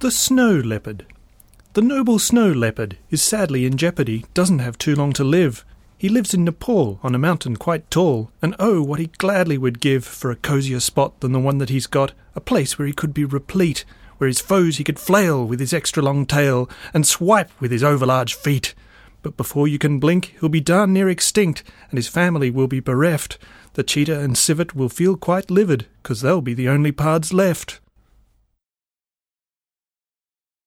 The Snow Leopard. The noble snow leopard is sadly in jeopardy, doesn't have too long to live. He lives in Nepal, on a mountain quite tall, and oh, what he gladly would give for a cosier spot than the one that he's got, a place where he could be replete, where his foes he could flail with his extra long tail, and swipe with his overlarge feet. But before you can blink, he'll be darn near extinct, and his family will be bereft. The cheetah and civet will feel quite livid, 'cause they'll be the only pards left.